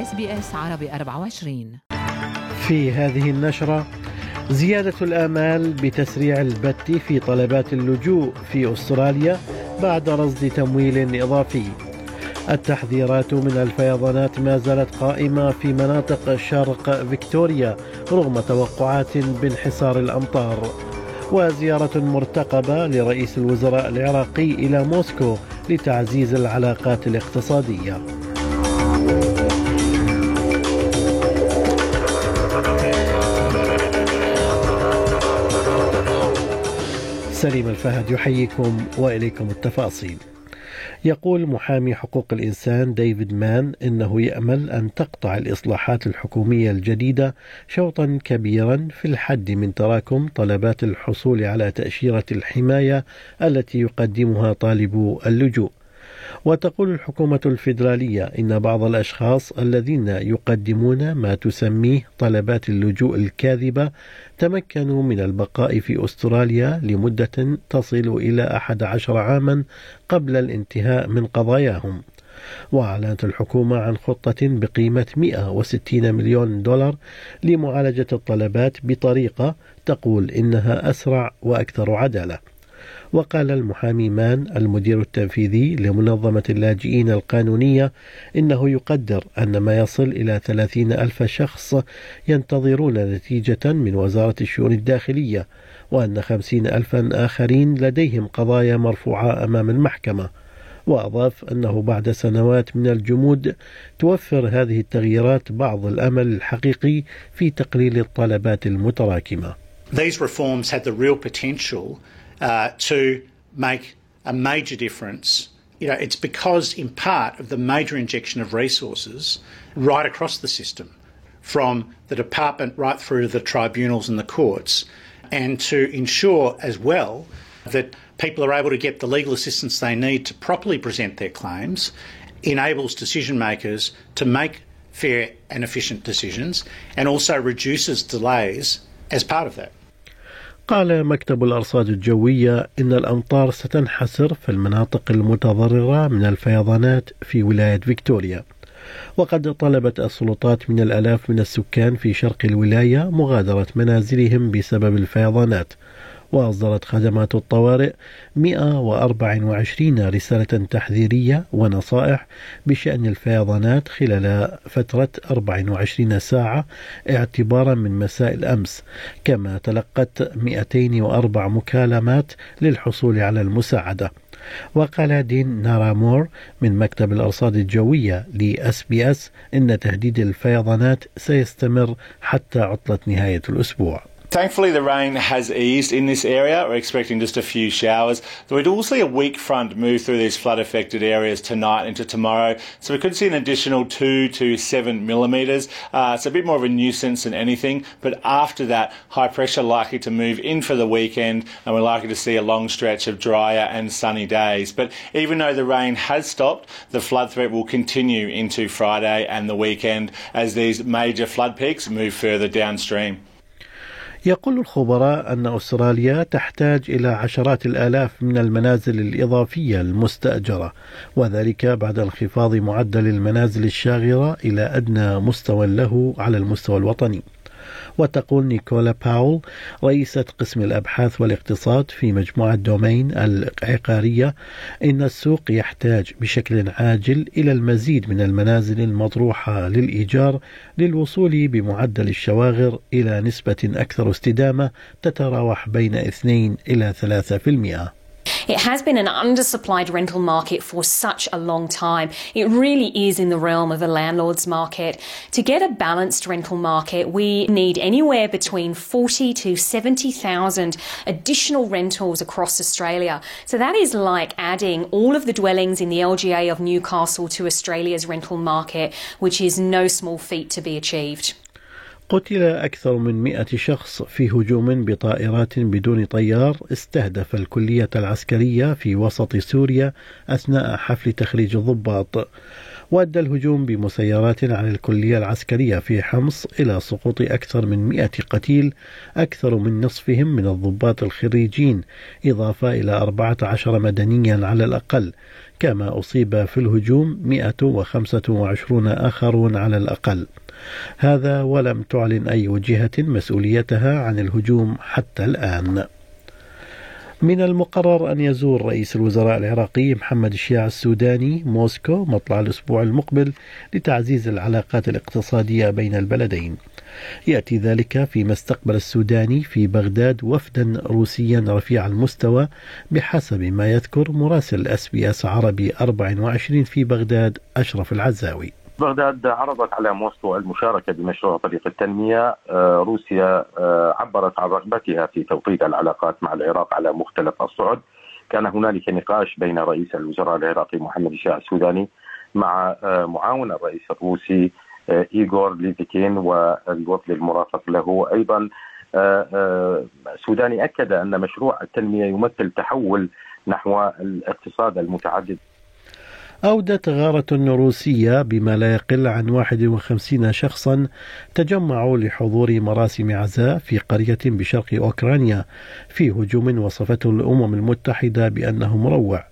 SBS عربي 24 في هذه النشرة زيادة الآمال بتسريع البت في طلبات اللجوء في أستراليا بعد رصد تمويل إضافي. التحذيرات من الفيضانات ما زالت قائمة في مناطق شرق فيكتوريا رغم توقعات بانحسار الأمطار. وزيارة مرتقبة لرئيس الوزراء العراقي إلى موسكو لتعزيز العلاقات الاقتصادية. سليم الفهد يحييكم وإليكم التفاصيل. يقول محامي حقوق الإنسان ديفيد مان إنه يأمل أن تقطع الإصلاحات الحكومية الجديدة شوطا كبيرا في الحد من تراكم طلبات الحصول على تأشيرة الحماية التي يقدمها طالبو اللجوء. وتقول الحكومة الفيدرالية إن بعض الأشخاص الذين يقدمون ما تسميه طلبات اللجوء الكاذبة تمكنوا من البقاء في أستراليا لمدة تصل إلى 11 عاما قبل الانتهاء من قضاياهم. وأعلنت الحكومة عن خطة بقيمة 160 مليون دولار لمعالجة الطلبات بطريقة تقول إنها أسرع وأكثر عدالة. وقال المحامي مان المدير التنفيذي لمنظمة اللاجئين القانونية إنه يقدر أن ما يصل إلى ثلاثين ألف شخص ينتظرون نتيجة من وزارة الشؤون الداخلية وأن خمسين ألفا آخرين لديهم قضايا مرفوعة أمام المحكمة وأضاف أنه بعد سنوات من الجمود توفر هذه التغييرات بعض الأمل الحقيقي في تقليل الطلبات المتراكمة. These reforms had the real potential uh, to make a major difference. You know, it's because, in part, of the major injection of resources right across the system, from the department right through to the tribunals and the courts, and to ensure as well that people are able to get the legal assistance they need to properly present their claims, enables decision makers to make fair and efficient decisions, and also reduces delays as part of that. قال مكتب الأرصاد الجوية إن الأمطار ستنحسر في المناطق المتضررة من الفيضانات في ولاية فيكتوريا. وقد طلبت السلطات من الآلاف من السكان في شرق الولاية مغادرة منازلهم بسبب الفيضانات. وأصدرت خدمات الطوارئ 124 رسالة تحذيرية ونصائح بشأن الفيضانات خلال فترة 24 ساعة اعتبارا من مساء الأمس. كما تلقت 204 مكالمات للحصول على المساعدة. وقال دين نارامور من مكتب الأرصاد الجوية لأس بي أس إن تهديد الفيضانات سيستمر حتى عطلة نهاية الأسبوع. Thankfully, the rain has eased in this area. We're expecting just a few showers. Though we will see a weak front move through these flood affected areas tonight into tomorrow. So we could see an additional two to seven millimetres. Uh, it's a bit more of a nuisance than anything. But after that, high pressure likely to move in for the weekend and we're likely to see a long stretch of drier and sunny days. But even though the rain has stopped, the flood threat will continue into Friday and the weekend as these major flood peaks move further downstream. يقول الخبراء أن أستراليا تحتاج إلى عشرات الآلاف من المنازل الإضافية المستأجرة وذلك بعد انخفاض معدل المنازل الشاغرة إلى أدنى مستوى له على المستوى الوطني. وتقول نيكولا باول رئيسة قسم الأبحاث والاقتصاد في مجموعة دومين العقارية إن السوق يحتاج بشكل عاجل إلى المزيد من المنازل المطروحة للإيجار للوصول بمعدل الشواغر إلى نسبة أكثر استدامة تتراوح بين 2 إلى 3%. It has been an undersupplied rental market for such a long time. It really is in the realm of a landlord's market. To get a balanced rental market, we need anywhere between 40 to 70,000 additional rentals across Australia. So that is like adding all of the dwellings in the LGA of Newcastle to Australia's rental market, which is no small feat to be achieved. قتل أكثر من مئة شخص في هجوم بطائرات بدون طيار استهدف الكلية العسكرية في وسط سوريا أثناء حفل تخريج الضباط. وأدى الهجوم بمسيرات على الكلية العسكرية في حمص إلى سقوط أكثر من مئة قتيل أكثر من نصفهم من الضباط الخريجين إضافة إلى 14 مدنيا على الأقل. كما أصيب في الهجوم 125 آخرون على الأقل. هذا ولم تعلن أي جهة مسؤوليتها عن الهجوم حتى الآن. من المقرر أن يزور رئيس الوزراء العراقي محمد الشيع السوداني موسكو مطلع الأسبوع المقبل لتعزيز العلاقات الاقتصادية بين البلدين. يأتي ذلك فيما استقبل السوداني في بغداد وفدا روسيا رفيع المستوى بحسب ما يذكر مراسل أس بي أس عربي 24 في بغداد أشرف العزاوي. بغداد عرضت على موسكو المشاركة بمشروع طريق التنمية. آه، روسيا آه، عبرت عن رغبتها في توطيد العلاقات مع العراق على مختلف الصعد. كان هنالك نقاش بين رئيس الوزراء العراقي محمد الشاه السوداني مع آه، معاون الرئيس الروسي إيغور ليفيكين والوفد المرافق له. أيضا السوداني أكد أن مشروع التنمية يمثل تحول نحو الاقتصاد المتعدد. أودت غارة روسية بما لا يقل عن 51 شخصا تجمعوا لحضور مراسم عزاء في قرية بشرق أوكرانيا في هجوم وصفته الأمم المتحدة بأنه مروع.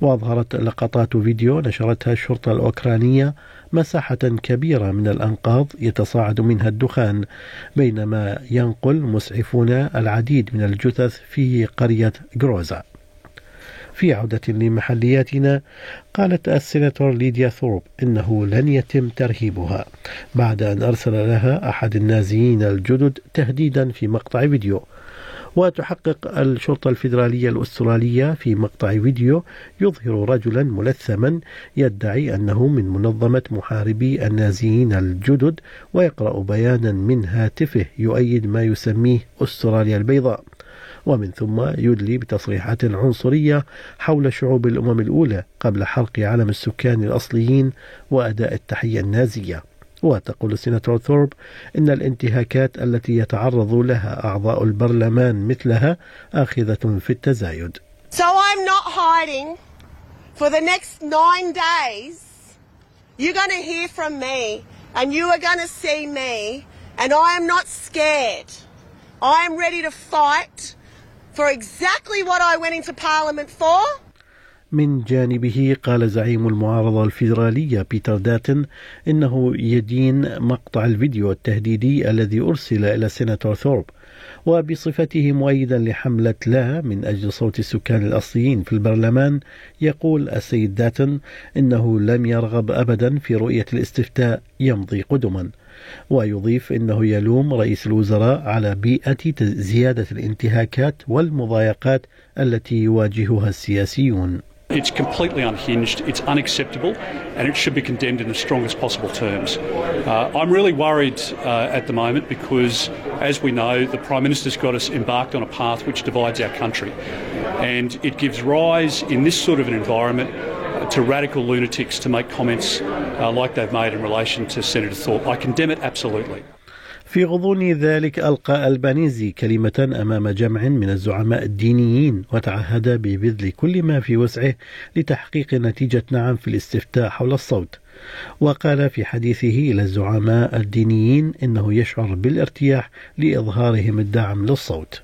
وأظهرت لقطات فيديو نشرتها الشرطة الأوكرانية مساحة كبيرة من الأنقاض يتصاعد منها الدخان بينما ينقل مسعفون العديد من الجثث في قرية جروزا في عودة لمحلياتنا قالت السيناتور ليديا ثورب إنه لن يتم ترهيبها بعد أن أرسل لها أحد النازيين الجدد تهديدا في مقطع فيديو. وتحقق الشرطة الفيدرالية الأسترالية في مقطع فيديو يظهر رجلا ملثما يدعي أنه من منظمة محاربي النازيين الجدد ويقرأ بيانا من هاتفه يؤيد ما يسميه أستراليا البيضاء. ومن ثم يدلي بتصريحات عنصرية حول شعوب الأمم الأولى قبل حرق علم السكان الأصليين وأداء التحية النازية وتقول السيناتور ثورب إن الانتهاكات التي يتعرض لها أعضاء البرلمان مثلها آخذة في التزايد So I'm not hiding for the next nine days. You're going to hear from me and you are going to see me and I am not scared. I am ready to fight for exactly what I went into Parliament for. من جانبه قال زعيم المعارضة الفيدرالية بيتر داتن إنه يدين مقطع الفيديو التهديدي الذي أرسل إلى سيناتور ثورب وبصفته مؤيدا لحملة لا من أجل صوت السكان الأصليين في البرلمان يقول السيد داتن إنه لم يرغب أبدا في رؤية الاستفتاء يمضي قدما ويضيف انه يلوم رئيس الوزراء على بيئه زياده الانتهاكات والمضايقات التي يواجهها السياسيون. It's completely unhinged, it's unacceptable, and it should be condemned in the strongest possible terms. Uh, I'm really worried uh, at the moment because, as we know, the Prime Minister's got us embarked on a path which divides our country. And it gives rise, in this sort of an environment, to radical lunatics to make comments uh, like they've made in relation to Senator Thorpe. I condemn it absolutely. في غضون ذلك ألقى البانيزي كلمة أمام جمع من الزعماء الدينيين وتعهد ببذل كل ما في وسعه لتحقيق نتيجة نعم في الاستفتاء حول الصوت وقال في حديثه إلى الزعماء الدينيين إنه يشعر بالارتياح لإظهارهم الدعم للصوت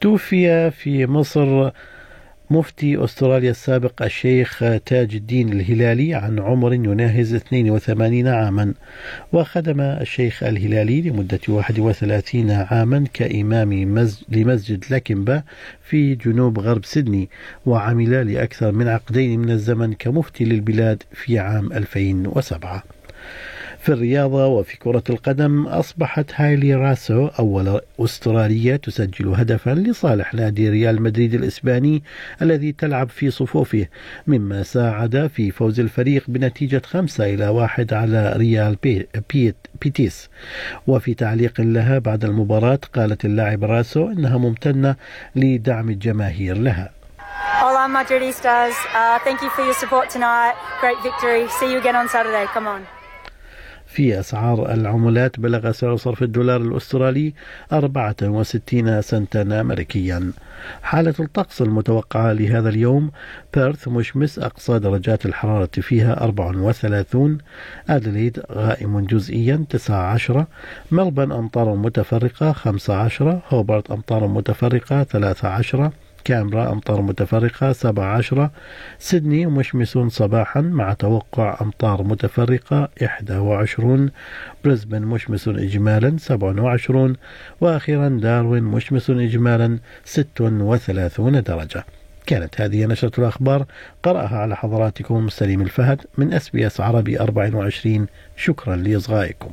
توفي في مصر مفتي أستراليا السابق الشيخ تاج الدين الهلالي عن عمر يناهز 82 عاما وخدم الشيخ الهلالي لمدة 31 عاما كإمام. لمسجد لكنبا في جنوب غرب سيدني وعمل لأكثر من عقدين من الزمن كمفتي للبلاد في عام 2007 في الرياضة وفي كرة القدم أصبحت هايلي راسو أول أسترالية تسجل هدفا لصالح نادي ريال مدريد الإسباني الذي تلعب في صفوفه مما ساعد في فوز الفريق بنتيجة خمسة إلى واحد على ريال بي بيت بيتيس وفي تعليق لها بعد المباراة قالت اللاعب راسو إنها ممتنة لدعم الجماهير لها Hola Madridistas, uh, thank you for your support tonight. Great victory. See you again on Saturday. Come on. في أسعار العملات بلغ سعر صرف الدولار الأسترالي 64 سنتا أمريكيا. حالة الطقس المتوقعة لهذا اليوم بيرث مشمس أقصى درجات الحرارة فيها 34 أدليد غائم جزئيا 19 ملبن أمطار متفرقة 15 هوبرت أمطار متفرقة 13 كامبرا أمطار متفرقة 17 سيدني مشمس صباحا مع توقع أمطار متفرقة 21 بريسبن مشمس إجمالا 27 وأخيرا داروين مشمس إجمالا 36 درجة. كانت هذه نشرة الأخبار. قرأها على حضراتكم سليم الفهد من SBS عربي 24 شكرا لإصغائكم.